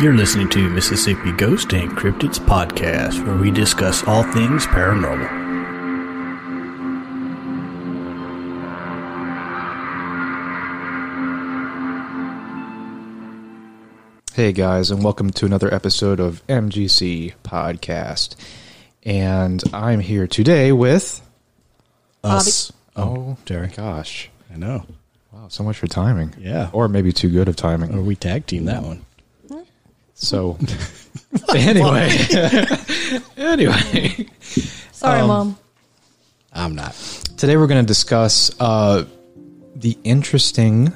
You're listening to Mississippi Ghost and Cryptids podcast, where we discuss all things paranormal. Hey guys, and welcome to another episode of MGC Podcast. And I'm here today with. Us. Oh, oh Terry. gosh. I know. Wow, so much for timing. Yeah. Or maybe too good of timing. Or we tag team that one. So, anyway. anyway. Sorry, mom. I'm not. Today we're going to discuss uh, the interesting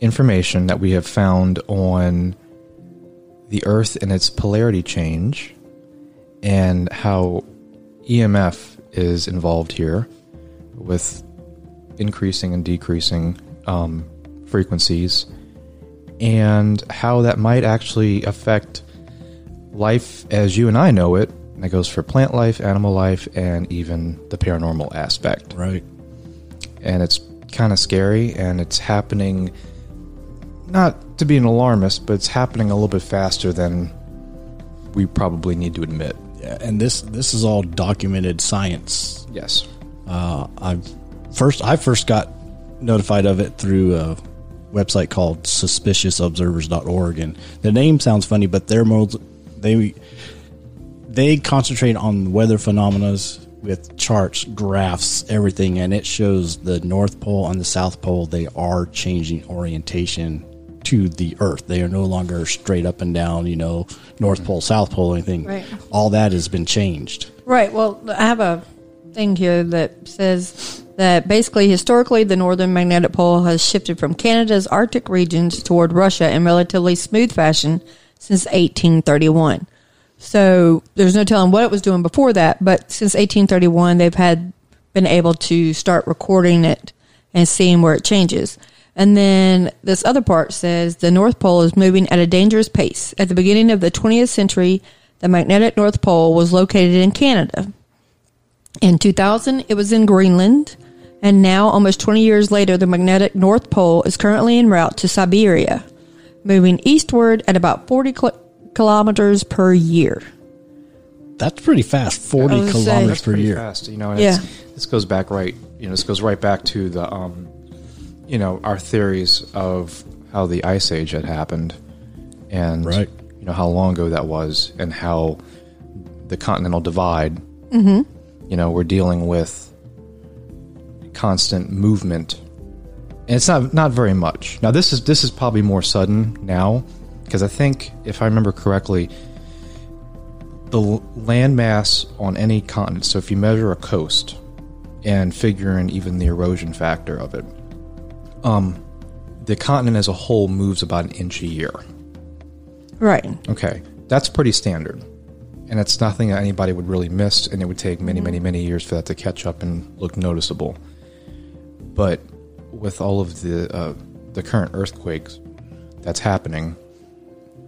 information that we have found on the Earth and its polarity change, and how EMF is involved here with increasing and decreasing um, frequencies, and how that might actually affect life as you and I know it. And that goes for plant life, animal life, and even the paranormal aspect. Right. And it's kind of scary, and it's happening. Not to be an alarmist, but it's happening a little bit faster than we probably need to admit. Yeah, and this this is all documented science. Yes. Uh, I first I first got notified of it through a website called suspiciousobservers.org and the name sounds funny but they're more they they concentrate on weather phenomena with charts, graphs, everything and it shows the north pole and the south pole they are changing orientation to the earth. They are no longer straight up and down, you know, north pole, south pole, anything. Right. All that has been changed. Right. Well, I have a thing here that says that basically, historically, the northern magnetic pole has shifted from Canada's Arctic regions toward Russia in relatively smooth fashion since 1831. So there's no telling what it was doing before that, but since 1831, they've had been able to start recording it and seeing where it changes. And then this other part says the North Pole is moving at a dangerous pace. At the beginning of the 20th century, the magnetic North Pole was located in Canada. In 2000, it was in Greenland. And now, almost 20 years later, the magnetic North Pole is currently en route to Siberia, moving eastward at about 40 kil- kilometers per year. That's pretty fast, 40 I say- kilometers per year. fast. You know, and Yeah. this goes back right. You know, this goes right back to the, um, you know, our theories of how the ice age had happened, and Right. you know how long ago that was, and how the continental divide. Mm-hmm. You know, we're dealing with constant movement, and it's not not very much. Now, this is this is probably more sudden now, because I think if I remember correctly, the l- land mass on any continent. So if you measure a coast and figure in even the erosion factor of it, um, the continent as a whole moves about an inch a year. Right. Okay, that's pretty standard, and it's nothing that anybody would really miss, and it would take many, many, many years for that to catch up and look noticeable. But with all of the uh, the current earthquakes that's happening,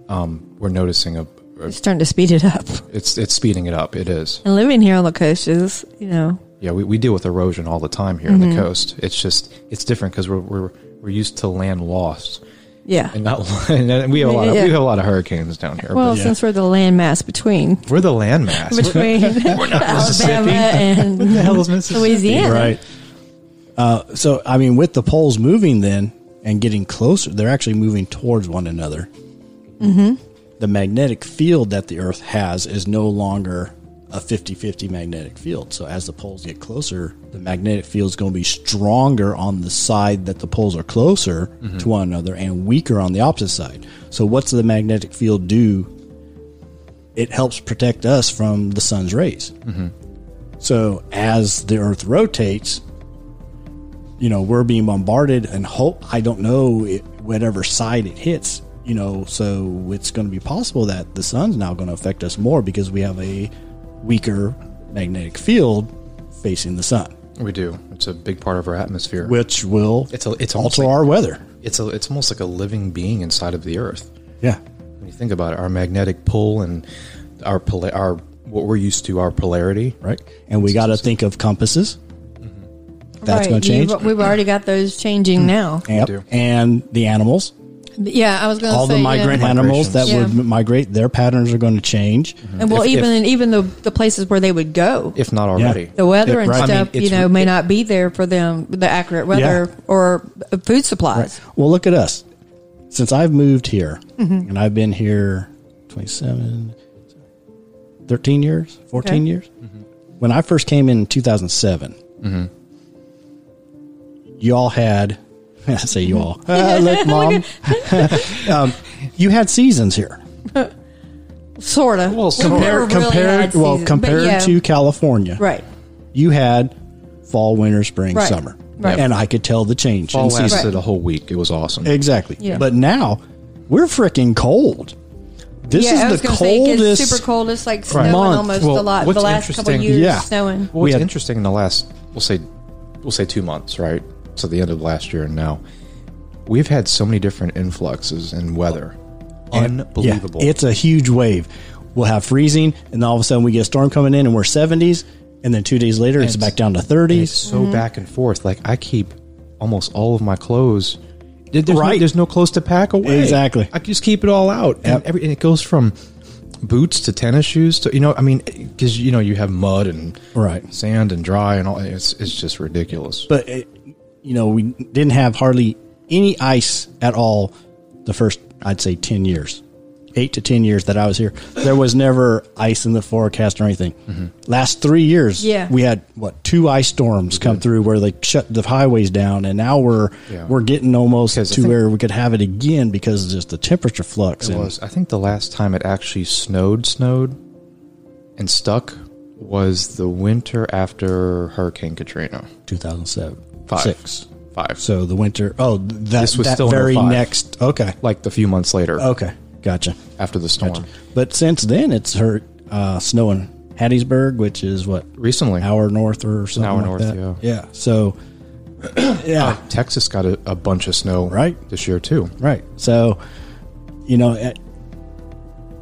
um, we're noticing a, a It's starting to speed it up. it's it's speeding it up. It is. And living here on the coast is, you know, Yeah, we, we deal with erosion all the time here on the coast. It's just it's different because we're, we're we're used to land loss. yeah. and not and we have a lot of, Yeah. we have a lot of hurricanes down here. Well, but since we're the landmass between we're the landmass. between Alabama and the hell is Mississippi? Louisiana. Right. Uh, so, I mean, with the poles moving then and getting closer, they're actually moving towards one another. Mm-hmm. The magnetic field that the Earth has is no longer a 50 50 magnetic field. So, as the poles get closer, the magnetic field is going to be stronger on the side that the poles are closer to one another and weaker on the opposite side. So, what's the magnetic field do? It helps protect us from the sun's rays. So as the Earth rotates, you know, we're being bombarded and hope, I don't know it, whatever side it hits, you know, so it's going to be possible that the sun's now going to affect us more because we have a weaker magnetic field facing the sun, We do. It's a big part of our atmosphere. which will It's a, it's alter like, our weather. it's a, it's almost like a living being inside of the Earth. Yeah. When you think about it, our magnetic pull and our our what we're used to, our polarity. Right. And we got to think of compasses. That's Right, going to change. you've- We've already got those changing now. Yep. And the animals. Yeah, I was going to say. All say the migrant yeah. animals that Migrations. would migrate, their patterns are going to change. And well, If- even if- even the the places where they would go, if not already. the weather It- and right. I mean, stuff, you know, may it- not be there for them. The accurate weather Yeah. or uh, food supplies. Well, look at us. Since I've moved here, Mm-hmm. and I've been here 27, 13 years, 14 Okay. years. When I first came in 2007, y'all had, I say you all, Ah, look, mom, um, you had seasons here. Sort of. Well, so- Compared, compared, well, compared to California, right. you had fall, winter, spring, Right. summer, Right. and I could tell the change. Fall in season. lasted Right. a whole week. It was awesome. Exactly. Yeah. But now we're freaking cold. This yeah, I is was the gonna say it coldest. super cold. It's like snowing Month. almost Well, a lot. what's The last couple years, Yeah. snowing. Well, We what's had- interesting in the last, we'll say, we'll say two months, right? So the end of last year and now, we've had so many different influxes in weather. And- Unbelievable. Yeah, it's a huge wave. We'll have freezing, and all of a sudden we get a storm coming in, and we're 70s, and then two days later it's it's- back down to And 30s. it's so mm-hmm. back and forth. Like I keep almost all of my clothes. There's, Right. no, there's no clothes to pack away. Exactly. I just keep it all out, and, Yep. every, and it goes from boots to tennis shoes to you know. I mean, because you know you have mud and Right. sand and dry and all. It's it's just ridiculous. But, it, you know, we didn't have hardly any ice at all the first, I'd say, 10 years. Eight to 10 years that I was here. There was never ice in the forecast or anything. Mm-hmm. Last three years, Yeah. we had, what, two ice storms come through where they shut the highways down, and now we're Yeah. we're getting almost to think- where we could have it again because of just the temperature flux. It and- was. I think the last time it actually snowed, snowed, and stuck was the winter after Hurricane Katrina. 2007. Five. Six. Five. So the winter. Oh, that, This was that still very next. Okay. like the few months later Okay. Gotcha. after the storm. Gotcha. But since then, it's hurt uh, snowing Hattiesburg, which is what Recently, hour north or something hour like north, that. yeah. Yeah. So, yeah. Texas got a, a bunch of snow Right. this year too. Right. So, you know, eh,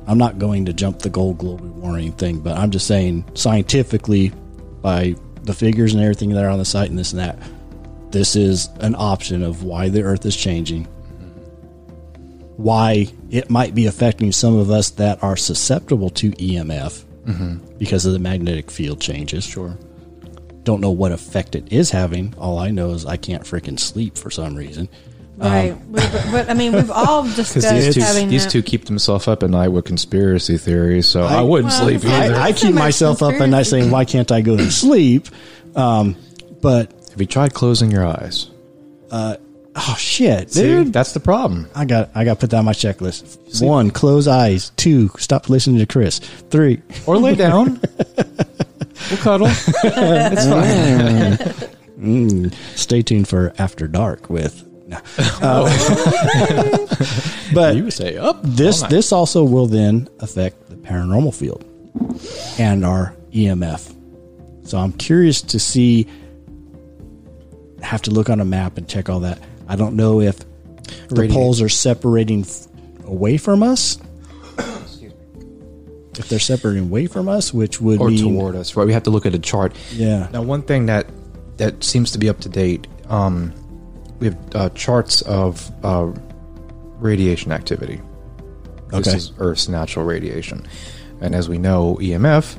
I'm not going to jump the gold global warming thing, but I'm just saying scientifically, by the figures and everything that are on the site and this and that, this is an option of why the Earth is changing, why it might be affecting some of us that are susceptible to EMF because of the magnetic field changes. Sure. Don't know what effect it is having. All I know is I can't freaking sleep for some reason. Right. but, but- but, I mean, we've all Because discussed these two, having these that. two keep themselves up at night with conspiracy theories, so I, wouldn't well, sleep I- either. I, I keep much myself up at night conspiracy. saying, "Why can't I go to sleep?" Um, but Have you tried closing your eyes? Uh, oh shit, See, dude! that's the problem. I got I got to put that on my checklist. One, close eyes. Two, stop listening to Chris. Three, Or lay down. we'll cuddle. it's fine. stay tuned for After Dark with. no. Uh, but You say up. this this also will then affect the paranormal field and our EMF. So I'm curious to see. Have to look on a map and check all that. I don't know if the Radiate. poles are separating f- away from us. If they're separating away from us, which would or mean toward us, right? We have to look at a chart. Yeah. Now, one thing that that seems to be up to date, um, we have uh, charts of uh, radiation activity. This Okay. is Earth's natural radiation, and as we know, EMF,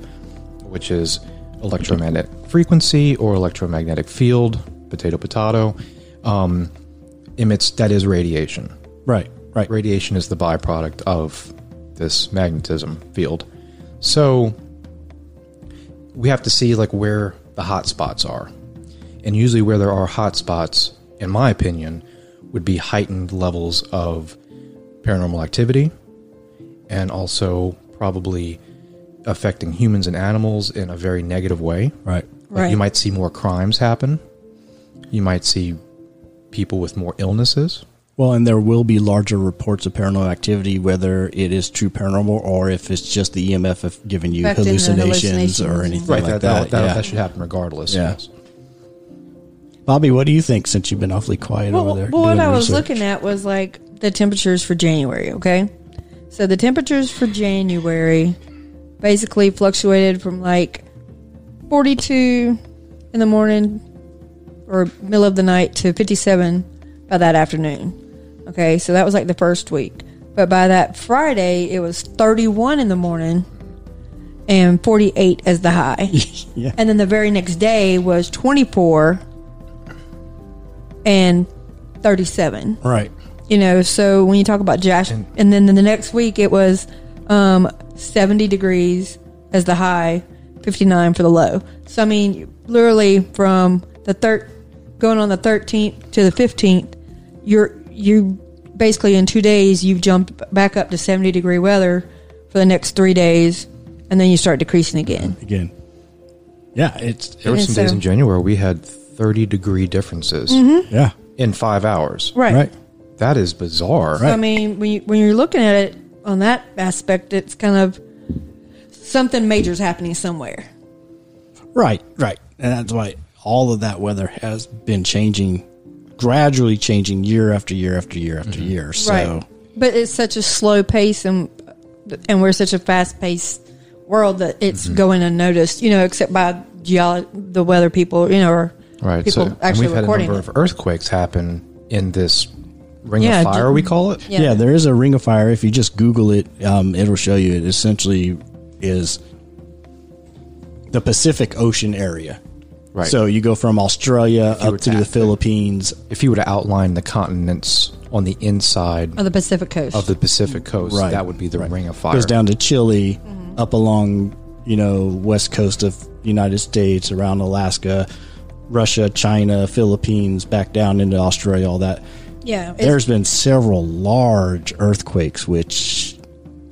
which is electromagnetic frequency or electromagnetic field, potato potato, um, emits that is radiation. right, right, Radiation is the byproduct of this magnetism field. So we have to see like where the hot spots are. And usually where there are hot spots, in my opinion, would be heightened levels of paranormal activity and also probably affecting humans and animals in a very negative way. right. Like Right. you might see more crimes happen. You might see people with more illnesses. Well, and there will be larger reports of paranormal activity, whether it is true paranormal or if it's just the EMF giving you Affecting the hallucinations, or anything Right, like that, that. that, that, yeah. that should happen regardless. Yeah. Yes. Bobby, what do you think since you've been awfully quiet Well, over there? well, what doing I was research? looking at was like the temperatures for January. Okay, so the temperatures for January basically fluctuated from like forty-two in the morning or middle of the night to fifty-seven by that afternoon. Okay, so that was like the first week. But by that Friday, it was 31 in the morning and 48 as the high. Yeah. And then the very next day was 24 and 37. Right. You know, so when you talk about Josh, and, then the next week it was um, 70 degrees as the high, 59 for the low. So, I mean, literally from the third, going on the 13th to the 15th, you're, you basically in two days, you've jumped back up to 70 degree weather for the next three days, and then you start decreasing again. Again. Yeah, it's There were And some days in January we had 30 degree differences mm-hmm. yeah. in five hours. Right. Right. That is bizarre. So, I mean, when you when you're looking at it on that aspect, it's kind of something major is happening somewhere. Right, right. And that's why all of that weather has been changing, gradually changing year after year after year after year. So, right. But it's such a slow pace, and and we're such a fast paced world that it's going unnoticed. You know, except by geolo- the weather people. You know, or Right. people so, and actually we've had a number it. of earthquakes happen in this ring Yeah, of fire, ju- we call it. Yeah. yeah. there is a ring of fire. If you just Google it, um, it'll show you. It essentially is the Pacific Ocean area. Right. So you go from Australia up to to- the Philippines. if you were to outline the continents on the inside of the Pacific coast. of the Pacific coast, Right. that would be the ring of fire. Goes down to Chile, mm-hmm. up along you know west coast of the United States, around Alaska, Russia, China, Philippines, back down into Australia. All that. yeah, There's been several large earthquakes, which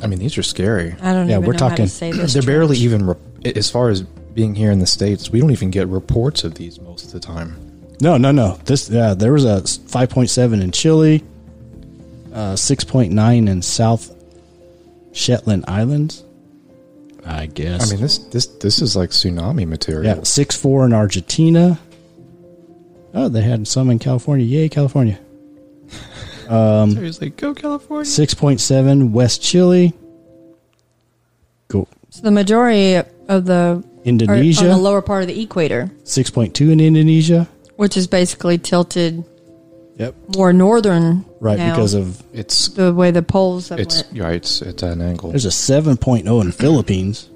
I mean, these are scary. I don't know. yeah, even we're know how talking- to say this. They're barely even, re- as far as being here in the States, we don't even get reports of these most of the time. no, no, no. This yeah, there was a 5.7 in Chile, uh, 6.9 in South Shetland Islands. I guess. I mean, this this this is like tsunami material. yeah, six four in Argentina. Oh, they had some in California. Yay, California. Seriously, go California. Six point seven West Chile. Go So the majority of the Indonesia. are on the lower part of the equator, Six point two in Indonesia. which is basically tilted Yep. more northern. Right, now, because of It's the way the poles have it's went. right. It's it's at an angle, there's a seven oh in Philippines.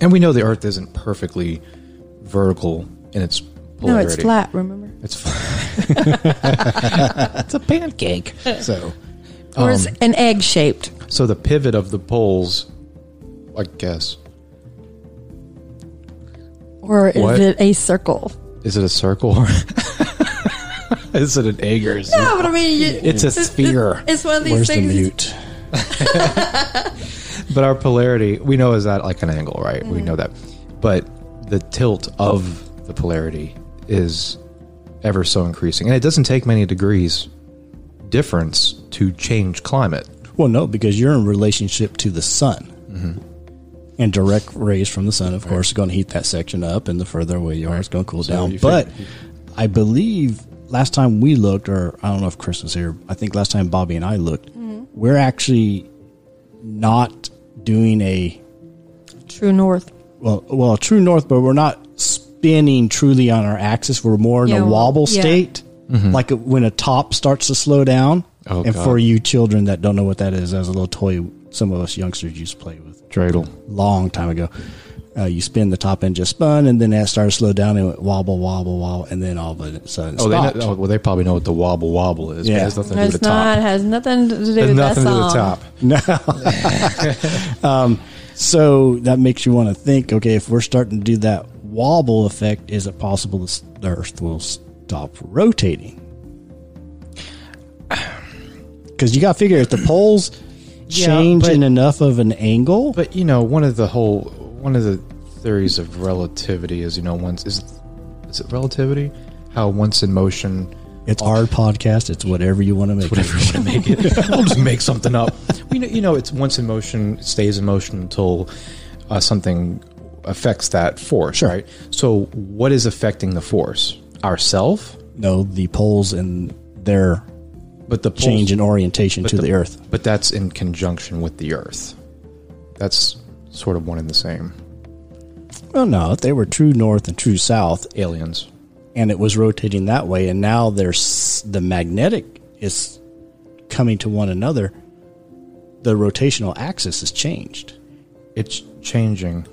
and we know the Earth isn't perfectly vertical in its polarity. No, it's flat. Remember, It's flat. it's a pancake. So or it's Um, an egg shaped. So the pivot of the poles, I guess, Or is What? it a circle? is it a circle? is it an egg or is No, but I mean, you, It's a sphere. It's one of these where's the things. mute? But our polarity, we know is at like an angle, right? Mm-hmm. We know that. But the tilt of the polarity is ever so increasing. And it doesn't take many degrees difference to change climate. Well, no, because you're in relationship to the sun. And direct rays from the sun, of course, are going to heat that section up, and the further away you are, it's going to cool down. But figure- I believe last time we looked, or I don't know if Chris was here, I think last time Bobby and I looked, mm-hmm. we're actually not doing a True north. well, well, true north, but we're not spinning truly on our axis. We're more in Yeah, a well, wobble yeah. state, mm-hmm. like when a top starts to slow down. Oh, and God. for you children that don't know what that is, as a little toy, some of us youngsters used to play with Dreidel. long time ago. Uh, you spin the top end just spun, and then that started to slow down and it went wobble, wobble, wobble, and then all of a sudden it Oh, they stopped. know, oh, well, they probably know what the wobble wobble is. but Yeah. it has nothing to do with the not top. has nothing to do Has with nothing that to do with song. the top. um, so that makes you want to think, okay, if we're starting to do that wobble effect, is it possible this- the Earth will stop rotating? Because you got to figure if the poles Yeah, change but- in enough of an angle, But you know, one of the whole one of the theories of relativity is you know once is is it relativity? How once in motion, it's our podcast. It's whatever you want to make. whatever you want to make it. I'll just make something up. We know, you know, it's once in motion, it stays in motion until uh, something affects that force, Sure. right? So, what is affecting the force? Ourself, No, the poles and their but the change in orientation to the, Earth. But that's in conjunction with the Earth. That's sort of one and the same. Well, no, they were true north and true south, Aliens. and it was rotating that way, and now there's the magnetic is coming to one another, the rotational axis has changed. It's changing.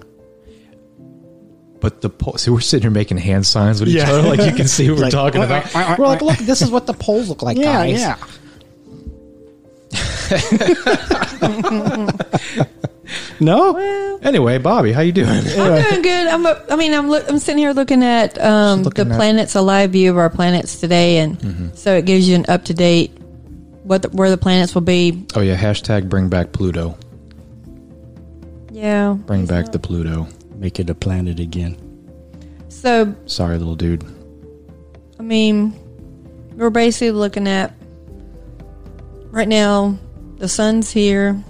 But the pole, see, we're sitting here making hand signs with each Yeah. other, like you can see what we're Like, talking "Wah, about. wah, wah, We're like, look, this is what the poles look like, guys. Yeah. no, Well, Anyway, Bobby, how you doing? I'm doing good. I'm. A, I mean, I'm. Look, I'm sitting here looking at um, looking the at- planets, a live view of our planets today, and so it gives you an up to date what the, where the planets will be. Oh yeah, hashtag bring back Pluto. Yeah. Bring back the Pluto. Make it a planet again. So Sorry, little dude. I mean, we're basically looking at right now. The sun's here.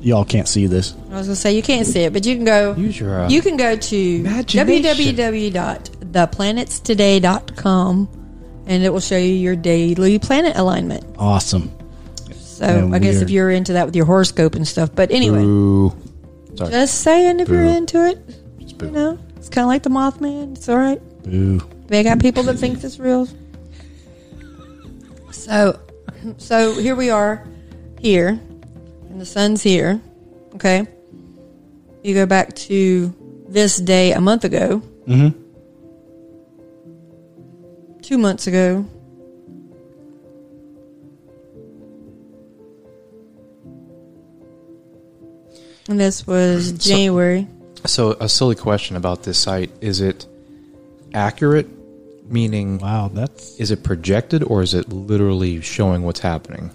Y'all can't see this. I was gonna say you can't see it, but you can go. Use your. Uh, You can go to www.theplanetstoday.com and it will show you your daily planet alignment. Awesome. So And I guess if you're into that with your horoscope and stuff. But anyway, Boo. Sorry. just saying if you're into it, you know, it's kind of like the Mothman. It's all right. Boo. They got people that think it's real. So, so here we are, here, and the sun's here. Okay, you go back to this day a month ago, Mm-hmm. two months ago. And this was January. So, a silly question about this site: Is it accurate? Meaning, Wow, that's is it projected or is it literally showing what's happening?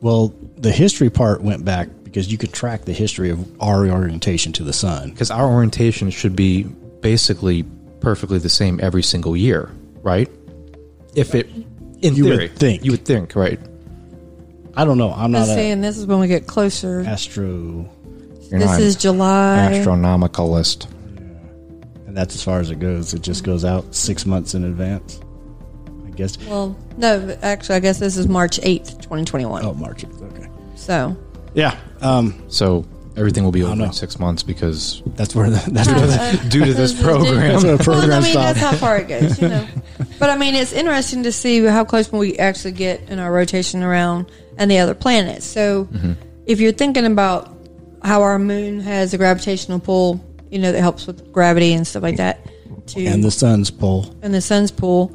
well. The history part went back because you could track the history of our orientation to the sun. Because our orientation should be basically perfectly the same every single year, right? If it, in You would theory, think. you would think, right? I don't know. I'm I'm not just an saying this is when we get closer. astro, You're this not is July. astronomicalist. and that's as far as it goes. It just goes out six months in advance. I guess. Well, no, but actually, I guess this is March 8th, 2021. Oh, March. eighth, Okay. So, Yeah. Um. So everything will be over know. in six months because That's where the, that's where the, due to this program. That's what a program well, I mean, that's stopped. how far it goes, you know. but I mean, it's interesting to see how close we actually get in our rotation around and the other planets. So, Mm-hmm. if you're thinking about how our moon has a gravitational pull, you know, that helps with gravity and stuff like that, to and the sun's pull. and the sun's pull,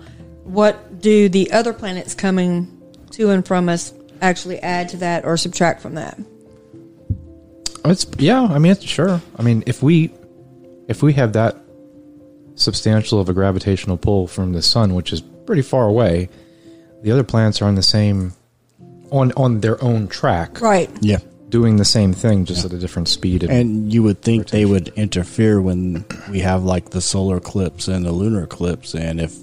what do the other planets coming to and from us actually add to that or subtract from that? It's yeah. I mean, it's sure. I mean, if we if we have that substantial of a gravitational pull from the sun, which is pretty far away, the other planets are on the same on on their own track, Right. Yeah. doing the same thing, just at a different speed. And, And you would think they would interfere when we have like the solar eclipse and the lunar eclipse, and if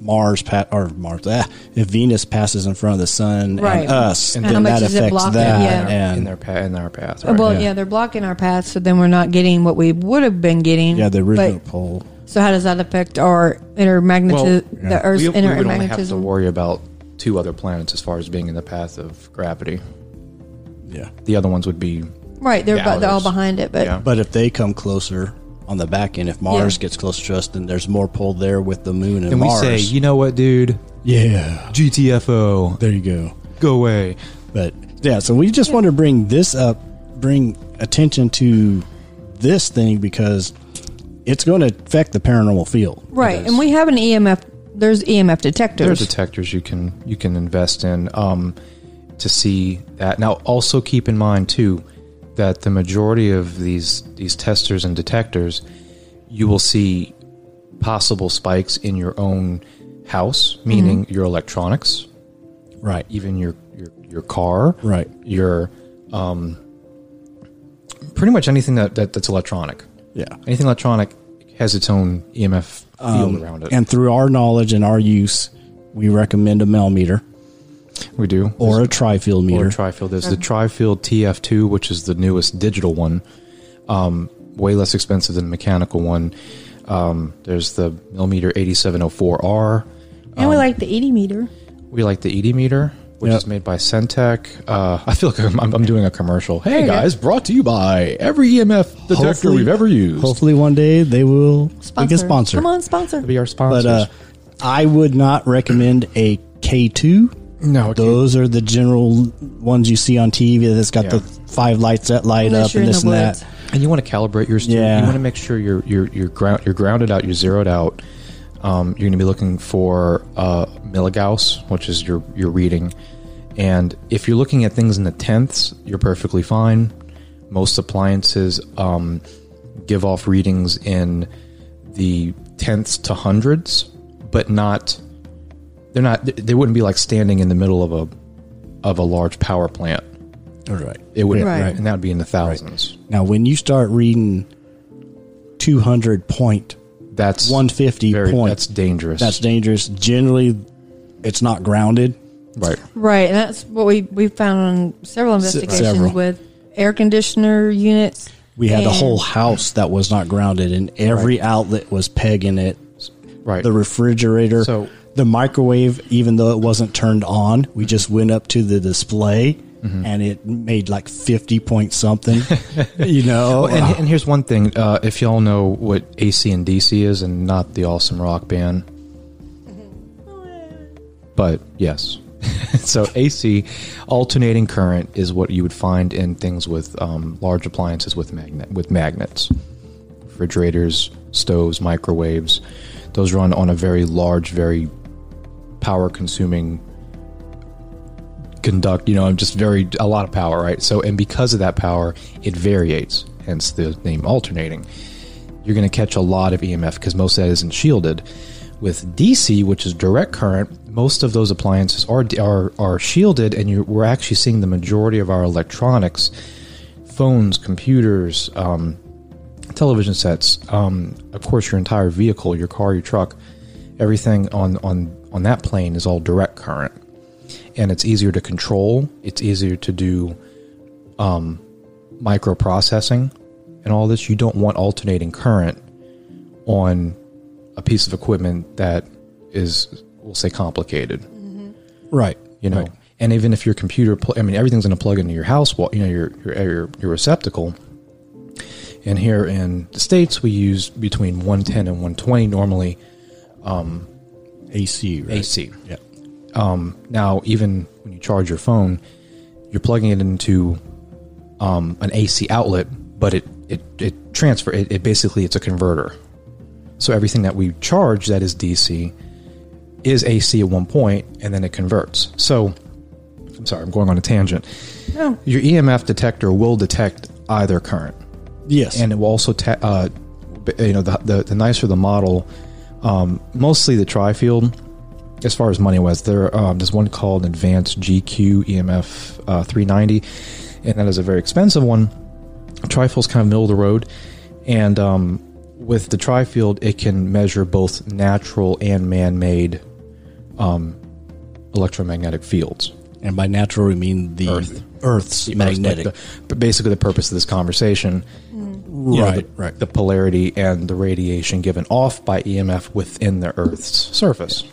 Mars pa- or Mars, ah, if Venus passes in front of the sun Right. and us, And then how much that does it affects block that. Yeah. And in their path, in our path. Uh, Right? Well, Yeah. yeah. they're blocking our path, so then we're not getting what we would have been getting. yeah, the original But- pole. so how does that affect our intermagnetism? Well, the Earth's we, we would only have to worry about two other planets as far as being in the path of gravity. Yeah. The other ones would be right, they're, the bu- they're all behind it, but Yeah. But if they come closer on the back end, if Mars Yeah. gets closer to us, then there's more pull there with the moon and and we say, you know what, dude, yeah, GTFO, there you go. go away. But yeah, so we just want to bring this up, bring attention to this thing because it's going to affect the paranormal field. right, and we have an EMF. There's EMF detectors. There are detectors. detectors you can you can invest in um, to see that. Now, also keep in mind too that the majority of these these testers and detectors, you will see possible spikes in your own house, meaning your electronics, Right. even your your your car, Right. your um, pretty much anything that, that that's electronic. Yeah. Anything electronic has its own EMF field Um, around it. And through our knowledge and our use, we recommend a Mel meter we do or a tri-field meter. Or Trifield. There's the Trifield TF2, which is the newest digital one, um, way less expensive than the mechanical one. Um, there's the Mel meter 8704R. and we like the 80 meter. We like the 80 meter, which Yep. is made by Centec. Uh, I feel like I'm, I'm doing a commercial. Hey you go. guys, brought to you by every EMF detector Hopefully- we've ever used. Hopefully, one day they will we can sponsor. Come on, sponsor. Be our sponsors. But uh, I would not recommend a K2 No, it Those are the general ones you see on TV that's got Yeah. the five lights that light Unless up and this and that. And you want to calibrate yours too. Yeah. You want to make sure you're you're you're ground you're grounded out, you're zeroed out. Um, you're going to be looking for uh, milligauss, which is your your reading. And if you're looking at things in the tenths, you're perfectly fine. Most appliances um, give off readings in the tenths to hundreds, but not. They're not. They wouldn't be like standing in the middle of a of a large power plant. Right. It would, Yeah, Right. and that would be in the thousands. Now, when you start reading 200 point, That's 150 very, point, That's dangerous. that's dangerous. Generally, it's not grounded. right. Right, and that's what we we found on several investigations several. with air conditioner units. We had a whole house that was not grounded, and every outlet was pegging it. Right. The refrigerator, So- the microwave, even though it wasn't turned on, we just went up to the display, Mm-hmm. and it made like 50 point something. you know, Well, and, and here's one thing: uh, if y'all know what AC and DC is, and not the awesome rock band, but yes. so AC, alternating current, is what you would find in things with um, large appliances with magnet with magnets, refrigerators, stoves, microwaves. Those run on a very large, very power-consuming conduct. You know, I'm just very a lot of power, right? So, and because of that power, it variates. Hence the name alternating. You're going to catch a lot of EMF because most of that isn't shielded. With DC, which is direct current, most of those appliances are are, are shielded, and you're, we're actually seeing the majority of our electronics, phones, computers, um, television sets, um, of course, your entire vehicle, your car, your truck, everything on on on that plane is all direct current, and it's easier to control. It's easier to do um, microprocessing and all this. You don't want alternating current on a piece of equipment that is, we'll say, complicated right. you know Right. and even if your computer pl- i mean everything's going to plug into your house wall you know your, your your your receptacle and here in the states we use between 110 and 120 normally AC, right? ac Yeah. Um, now even when you charge your phone you're plugging it into um, an ac outlet but it it it transfer it, it basically it's a converter. So everything that we charge that is dc is ac at one point and then it converts. So i'm sorry i'm going on a tangent. Your emf detector will detect either current. Yes. and it will also te- uh, you know the, the the nicer the model um, mostly the tri-field as far as money wise there um, there's one called advanced gq emf uh, 390 and that is a very expensive one tri-field's kind of middle of the road and um, with the tri-field it can measure both natural and man-made um, electromagnetic fields and by natural, we mean the Earth. Earth's The Earth's, like, magnetic. the- but basically the purpose of this conversation you know, right. the, right. the polarity and the radiation given off by EMF within the Earth's surface.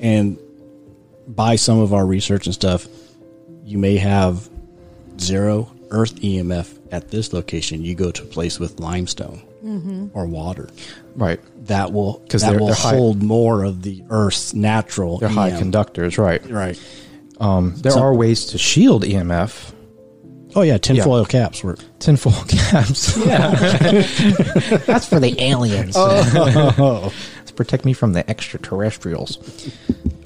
And by some of our research and stuff, you may have zero Earth EMF at this location. You go to a place with limestone or water Right. that will 'Cause that they're- will they're high- hold more of the Earth's natural. They're high conductors, right. Right. Um, there So- are ways to shield EMF. Oh yeah, tinfoil caps work. Tinfoil caps. Yeah, That's for the aliens. Oh, to protect me from the extraterrestrials.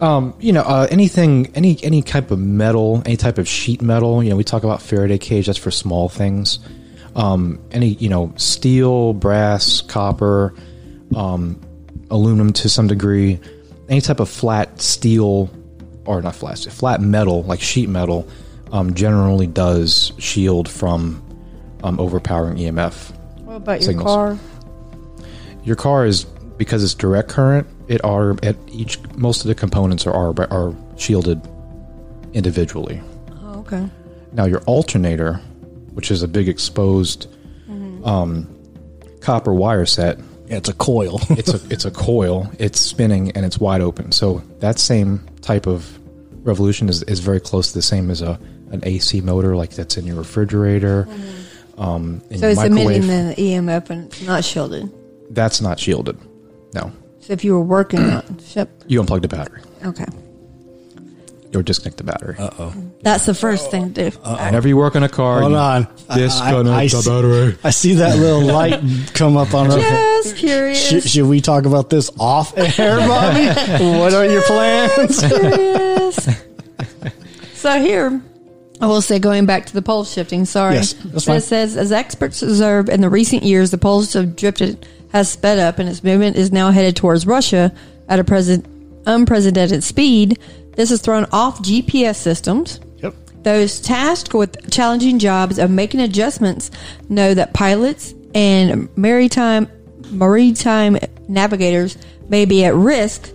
Um, you know, uh, anything, any any type of metal, any type of sheet metal. You know, we talk about Faraday cage. That's for small things. Um, any, you know, steel, brass, copper, um, aluminum to some degree. Any type of flat steel, or not flat, flat metal like sheet metal, um, generally does shield from um, overpowering EMF. What about your car? Your car is because it's direct current. It are at each most of the components are are, are shielded individually. Oh, okay. Now your alternator, which is a big exposed um, copper wire set, yeah, it's a coil. it's a it's a coil. It's spinning and it's wide open. So that same type of revolution is, is very close to the same as a an AC motor, like that's in your refrigerator. Um, in So your it's microwave. emitting the EMF and it's not shielded. That's not shielded. No, So if you were working on ship, you unplug the battery. okay. or disconnect the battery. Uh oh. That's the first thing to do. Whenever you work on a car, Hold you on. disconnect I, I, I the see- battery. I see that little light come up on our. Just curious. Should, should we talk about this off air, Bobby? what are your plans? Curious. so here, I will say, going back to the pole shifting. Sorry, Yes, that's So fine. it says as experts observe in the recent years, the poles have drifted, has sped up, and its movement is now headed towards Russia at a present unprecedented speed. This has thrown off GPS systems. Yep. Those tasked with challenging jobs of making adjustments know that pilots and maritime maritime navigators may be at risk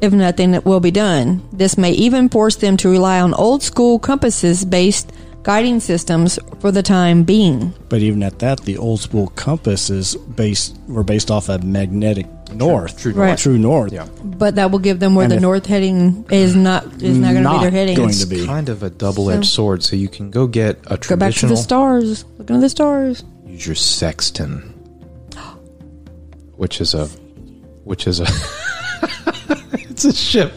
if nothing will be done. This may even force them to rely on old school compasses based guiding systems for the time being. But even at that, the old school compass is based were based off of magnetic north, true Right. north. true north. Yeah. But that will give them where And the north heading is not is not going to be Not their heading. going It's to be. kind of a double-edged sword. So you can go get a traditional. Go back to the stars. Look at the stars. use your sextant, which is a, which is a, it's a ship.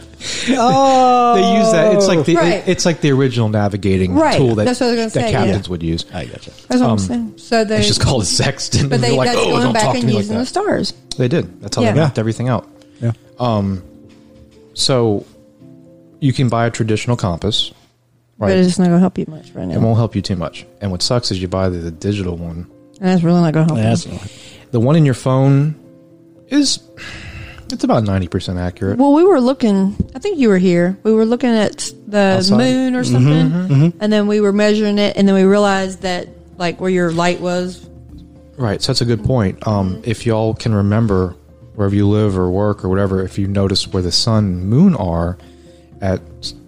Oh, They use that. It's like the Right. it's like the original navigating Right. tool that, That's what I was gonna that say, captains yeah. would use. I gotcha. That's what Um, I'm saying. So they, It's just called a sextant. but they they're like, that's oh, going don't back talk and me like using the stars. They did. That's how Yeah. they mapped everything out. Yeah. So you can buy a traditional compass, Right. But it's not going to help you much right now. It won't help you too much. And what sucks is you buy the, the digital one. And that's really not going to help That's, you. The one in your phone is it's about ninety percent accurate. Well, we were looking. I think you were here. We were looking at the Outside? moon or mm-hmm. something, mm-hmm. Mm-hmm. and then we were measuring it, and then we realized that like where your light was. Right. So that's a good point. Um, if y'all can remember wherever you live or work or whatever, if you notice where the sun and moon are at,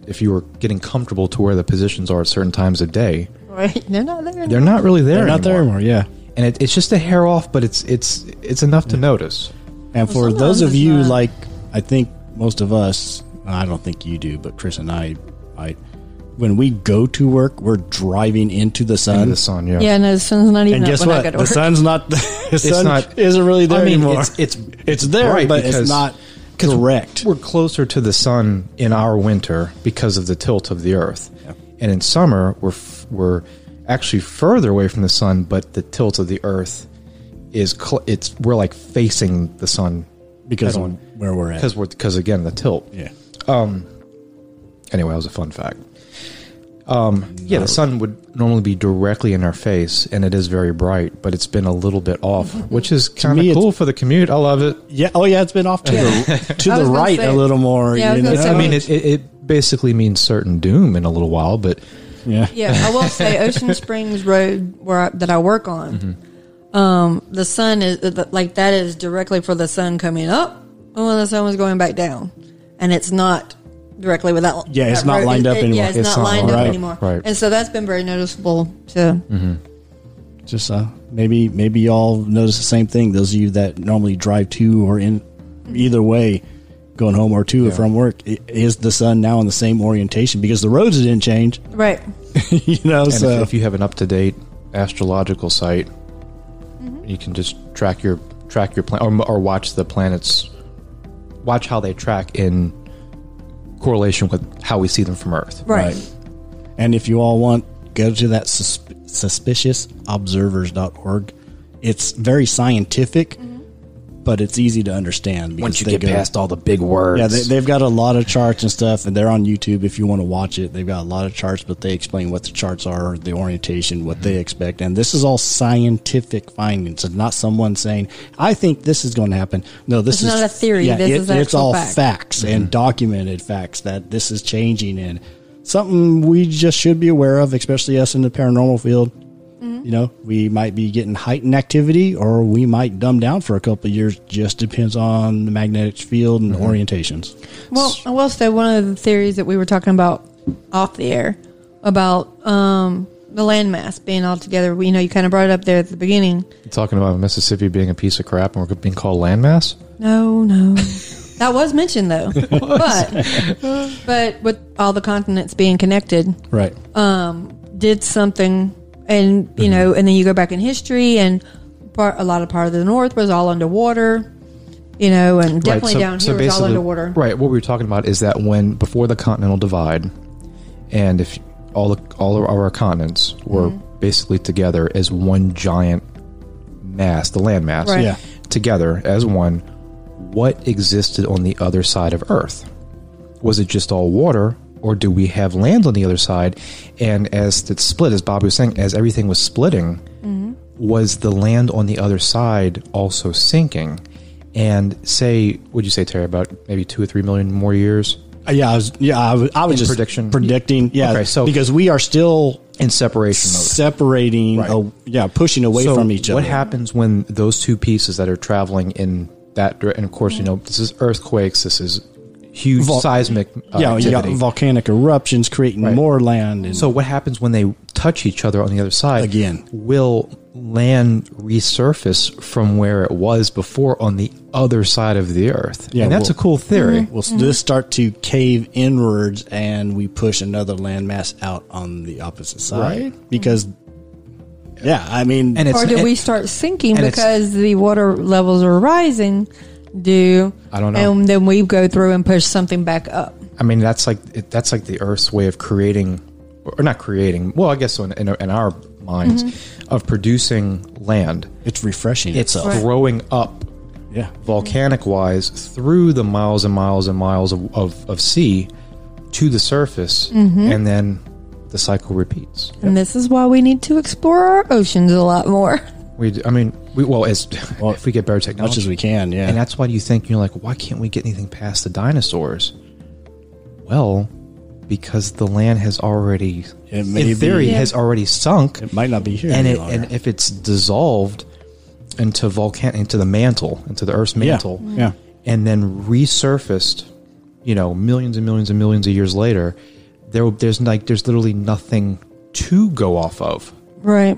if you were getting comfortable to where the positions are at certain times of day, Right? They're not there. they're not really there. they're not there anymore. Yeah. and it, it's just a hair off, but it's it's it's enough to notice. And for those of you not. like, I think most of us, I don't think you do, but Chris and I, I, when we go to work, we're driving into the sun. Into the sun, yeah. Yeah, no, the sun's not even And up guess when I what? go to The work. sun's not. The sun not- isn't really there I mean, anymore. it's it's It's there, right, but because- it's not correct. We're closer to the sun in our winter because of the tilt of the Earth, and in summer we're f- we're actually further away from the sun, but the tilt of the Earth is cl- it's we're like facing the sun because of on. where we're at. because we're because again the tilt. yeah. Um. Anyway, that was a fun fact. Um, yeah, the sun would normally be directly in our face, and it is very bright, but it's been a little bit off, which is kind of cool for the commute. I love it. Yeah. Oh, yeah. It's been off to the to the right say- a little more. Yeah, I you gonna know? I mean, it, it, it basically means certain doom in a little while, but yeah. Yeah, I will say Ocean Springs Road where I, that I work on. Um, the sun is like that is directly for the sun coming up and when the sun was going back down, and it's not directly with that. Yeah, it's that not road. lined It- up it- anymore. Yeah, it's, It's not not lined up right, anymore. right. And so that's been very noticeable to. Just uh, maybe maybe y'all notice the same thing. Those of you that normally drive to or in either way, going home or to or from work, is the sun now in the same orientation because the roads didn't change. Right. you know, and so if, if you have an up to date astrological site, Mm-hmm. you can just track your track your plan or, or watch the planets, watch how they track in correlation with how we see them from Earth. Right. And if you all want, go to that sus- suspiciousobservers.org. It's very scientific, mm-hmm. But it's easy to understand. because Once you they get go- past all the big words, Yeah, they, they've got a lot of charts and stuff, and they're on YouTube if you want to watch it. They've got a lot of charts, but they explain what the charts are, the orientation, what they mm-hmm. expect, and this is all scientific findings. It's not someone saying, "I think this is going to happen." No, this It's is not a theory. Yeah, This it- is it's all fact. facts mm-hmm. and documented facts that this is changing and something we just should be aware of, especially us in the paranormal field. Mm-hmm. You know, we might be getting heightened activity, or we might dumb down for a couple of years. Just depends on the magnetic field and orientations. Well, I will say one of the theories that we were talking about off the air about um, the landmass being all together. You know, you kind of brought it up there at the beginning. talking about Mississippi being a piece of crap and we're being called landmass. No, no. that was mentioned though. but but with all the continents being connected, Right. did something and you know, and then you go back in history and part a lot of part of the north was all underwater. you know, and definitely so- down so here it's all underwater. Right. What we were talking about is that when before the continental divide, and if all the, all of our continents were Mm-hmm. basically together as one giant mass, the land mass, Right. Yeah. together as one, what existed on the other side of Earth? Was it just all water, or do we have land on the other side? And as it split, as Bobby was saying, as everything was splitting, Mm-hmm. was the land on the other side also sinking? And say, would you say, Terry, about maybe two or three million more years Uh, Yeah, I was. Yeah, I was, I was just prediction? predicting. Yeah, Okay, so- because we are still in separation mode? separating. Right. uh, yeah, pushing away So from each other. What happens when those two pieces that are traveling in that dire- and of course you know this is earthquakes, this is huge Vol- seismic uh, yeah, you got volcanic eruptions creating Right. more land. And So what happens when they touch each other on the other side? Again. will land resurface from where it was before on the other side of the earth? Yeah, and that's well- a cool theory. we'll s just start to cave inwards, and we push another landmass out on the opposite side. Right. Because, yeah, I mean, And it's or do and- we start sinking because the water levels are rising? Do I don't know. And then we go through and push something back up. I mean, that's like that's like the Earth's way of creating, or not creating. Well, I guess in, in, in our minds, Mm-hmm. of producing land. it's refreshing It's itself. throwing up Yeah. volcanic wise through the miles and miles and miles of, of, of sea to the surface, Mm-hmm. and then the cycle repeats. And this is why we need to explore our oceans a lot more. We, d- I mean, we well, as Well, if we get better technology, Much as we can, yeah. And that's why you think you're like, why can't we get anything past the dinosaurs? Well, because the land has already, It may in theory, be- has already sunk, it might not be here and any it, and if it's dissolved into volcan into the mantle, into the Earth's mantle, mm-hmm. yeah. and then resurfaced, you know, millions and millions and millions of years later, there there's like there's literally nothing to go off of. Right.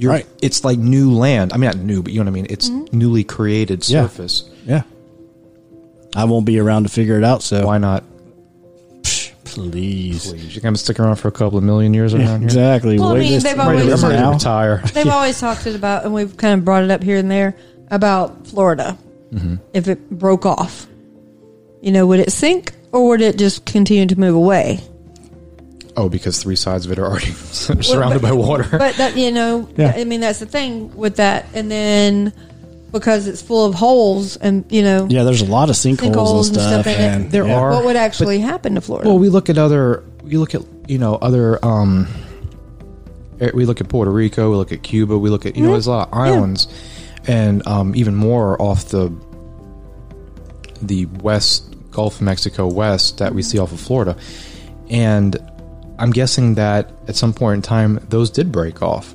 You're, Right. It's like new land. I mean, not new, but you know what I mean. It's Mm-hmm. newly created surface. yeah. I won't be around to figure it out, so Why not? Psh, please. Please, you're gonna stick around for a couple of million years around here. Exactly. Well, I mean, they've always- this I'm ready retire. They've always talked about, and we've kind of brought it up here and there about Florida. Mm-hmm. If it broke off, you know, would it sink or would it just continue to move away? Oh, because three sides of it are already surrounded by water. But that you know, Yeah. I mean, that's the thing with that. And then because it's full of holes, and you know, Yeah, there's a lot of sinkholes, sinkholes and stuff. in and, it. There yeah. are- what would actually happen to Florida? Well, we look at other. We look at you know other. um eh, We look at Puerto Rico. We look at Cuba. We look at you know there's a lot of islands, and um, even more off the the west Gulf of Mexico west that we see off of Florida, and I'm guessing that at some point in time those did break off,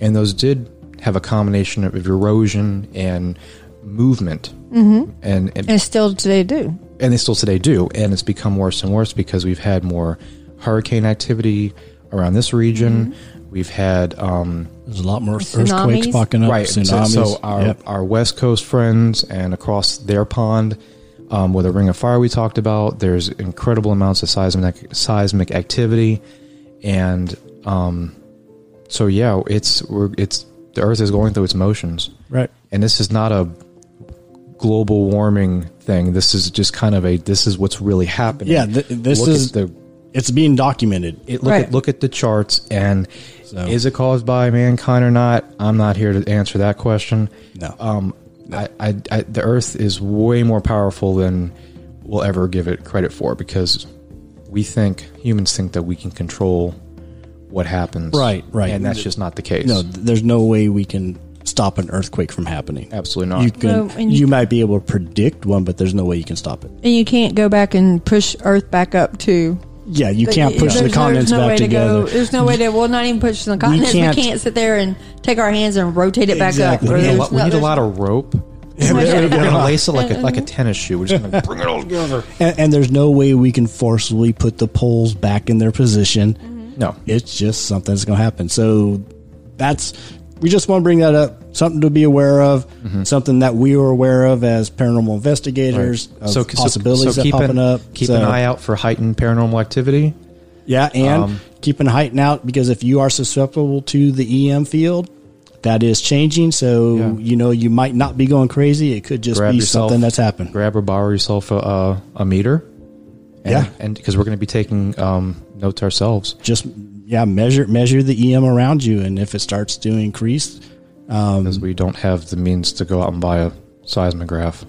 and those did have a combination of erosion and movement, mm-hmm. and, and and still today do. and they still today do and it's become worse and worse because we've had more hurricane activity around this region we've had um, There's a lot more Tsunamis. earthquakes popping up. right so, so our, Yep. our west coast friends and across their pond um, with a ring of fire we talked about there's incredible amounts of seismic seismic activity and um, so yeah it's we're, it's the earth is going through its motions right. and this is not a global warming thing. This is just kind of a this is what's really happening. Yeah, th- this Look is the It's being documented. it, look Right. at look at the charts and So- is it caused by mankind or not? I'm not here to answer that question. No. Um, I, I, I, the Earth is way more powerful than we'll ever give it credit for because we think humans think that we can control what happens. Right, right. and that's just not the case. No, there's no way we can stop an earthquake from happening. absolutely not. You can, No, you, you- might be able to predict one, but there's no way you can stop it. And you can't go back and push Earth back up to. Yeah, you can't push the There's- continents there's no back way to together. go. There's no way to. Well, not even push the continents. We can't- can't, sit there and take our hands and rotate it back Exactly. up. we need, a lot, we need a lot of rope. Yeah, we're there we going to lace it like a, like a tennis shoe. We're just going to bring it all together. and, and there's no way we can forcibly put the poles back in their position. No, It's just something that's going to happen. So that's we just want to bring that up. Something to be aware of. Something that we were aware of as paranormal investigators. Of so possibilities so that keep popping an, up. Keep So- an eye out for heightened paranormal activity. Yeah, and Um, keep an heighten out because if you are susceptible to the EM field, that is changing. So Yeah. you know you might not be going crazy. It could just Grab be yourself- something that's happened. Grab or borrow yourself a, a, a meter. And, Yeah. and because we're going to be taking um, notes ourselves. Just yeah, measure measure the EM around you, and if it starts to increase, um, because we don't have the means to go out and buy a seismograph.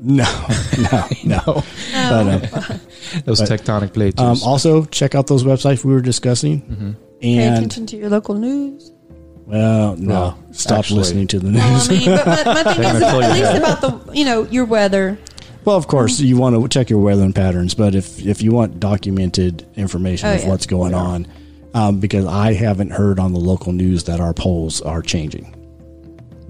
no, no, no. But, um, Those tectonic plates. um, also, check out those websites we were discussing. Pay And attention to your local news. well, no, Well, stop actually- listening to the Well, news. I mean, but my, my thing is gonna at least head. about the you know your weather. Well, of course, you want to check your weather and patterns, but if if you want documented information Oh, of yeah. what's going on, um, because I haven't heard on the local news that our poles are changing.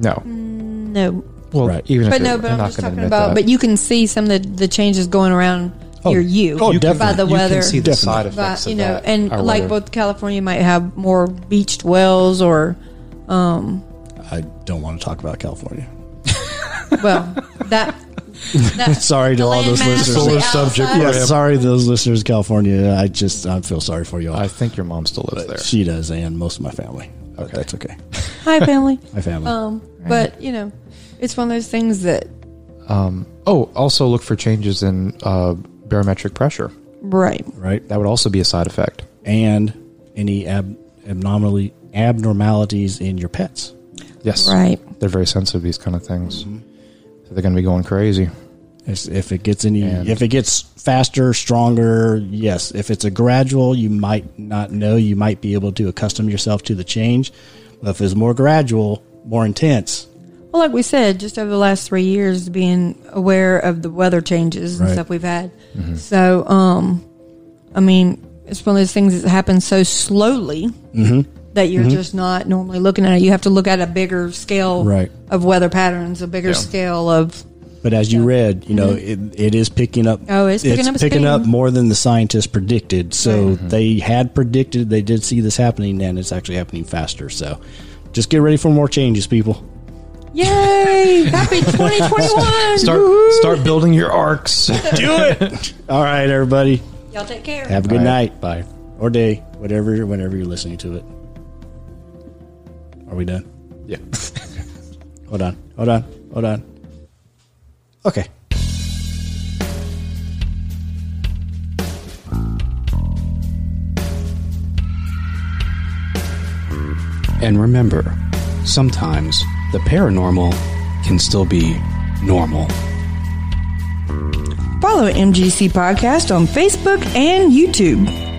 No. No, Well, Right. even but if no, but I'm just talking about. that. But you can see some of the, the changes going around Oh, near you oh, by definitely. the You can see the Definitely. side by, effects you of know, that, and like weather. both California might have more beached wells or Um, I don't want to talk about California. well that. that Sorry to all those listeners. Solar subject Yeah, sorry those listeners California. I just I feel sorry for you all. I think your mom still lives there. She does, and most of my family. But that's okay. Hi, family. My family. Um, but you know, it's one of those things that Um, oh, also look for changes in uh, barometric pressure. right. right? That would also be a side effect. And any ab- abnormally abnormalities in your pets. Yes. Right. They're very sensitive to these kind of things. So they're going to be going crazy. If if it gets any, And- if it gets faster, stronger, yes. If it's a gradual, you might not know. You might be able to accustom yourself to the change. But if it's more gradual, more intense, Well, like we said, just over the last three years, being aware of the weather changes and Right. stuff we've had. Mm-hmm. So, um, I mean, it's one of those things that happens so slowly mm-hmm. that you're mm-hmm. just not normally looking at it. You have to look at a bigger scale Right. of weather patterns, a bigger Yeah. scale of. But as you read, you know, it, it is picking up. Mm-hmm. Oh, it's picking up picking up more than the scientists predicted. So Mm-hmm. they had predicted, they did see this happening, and it's actually happening faster. So just get ready for more changes, people. Yay! Happy 2021! Start Woohoo! start building your arks. Do it. All right, everybody. Y'all take care. Have a good All right, night Bye. or day, whatever, whenever you're listening to it. Are we done? Yeah. Hold on. Hold on. Hold on. Okay. And remember, sometimes the paranormal can still be normal. Follow MGC Podcast on Facebook and YouTube.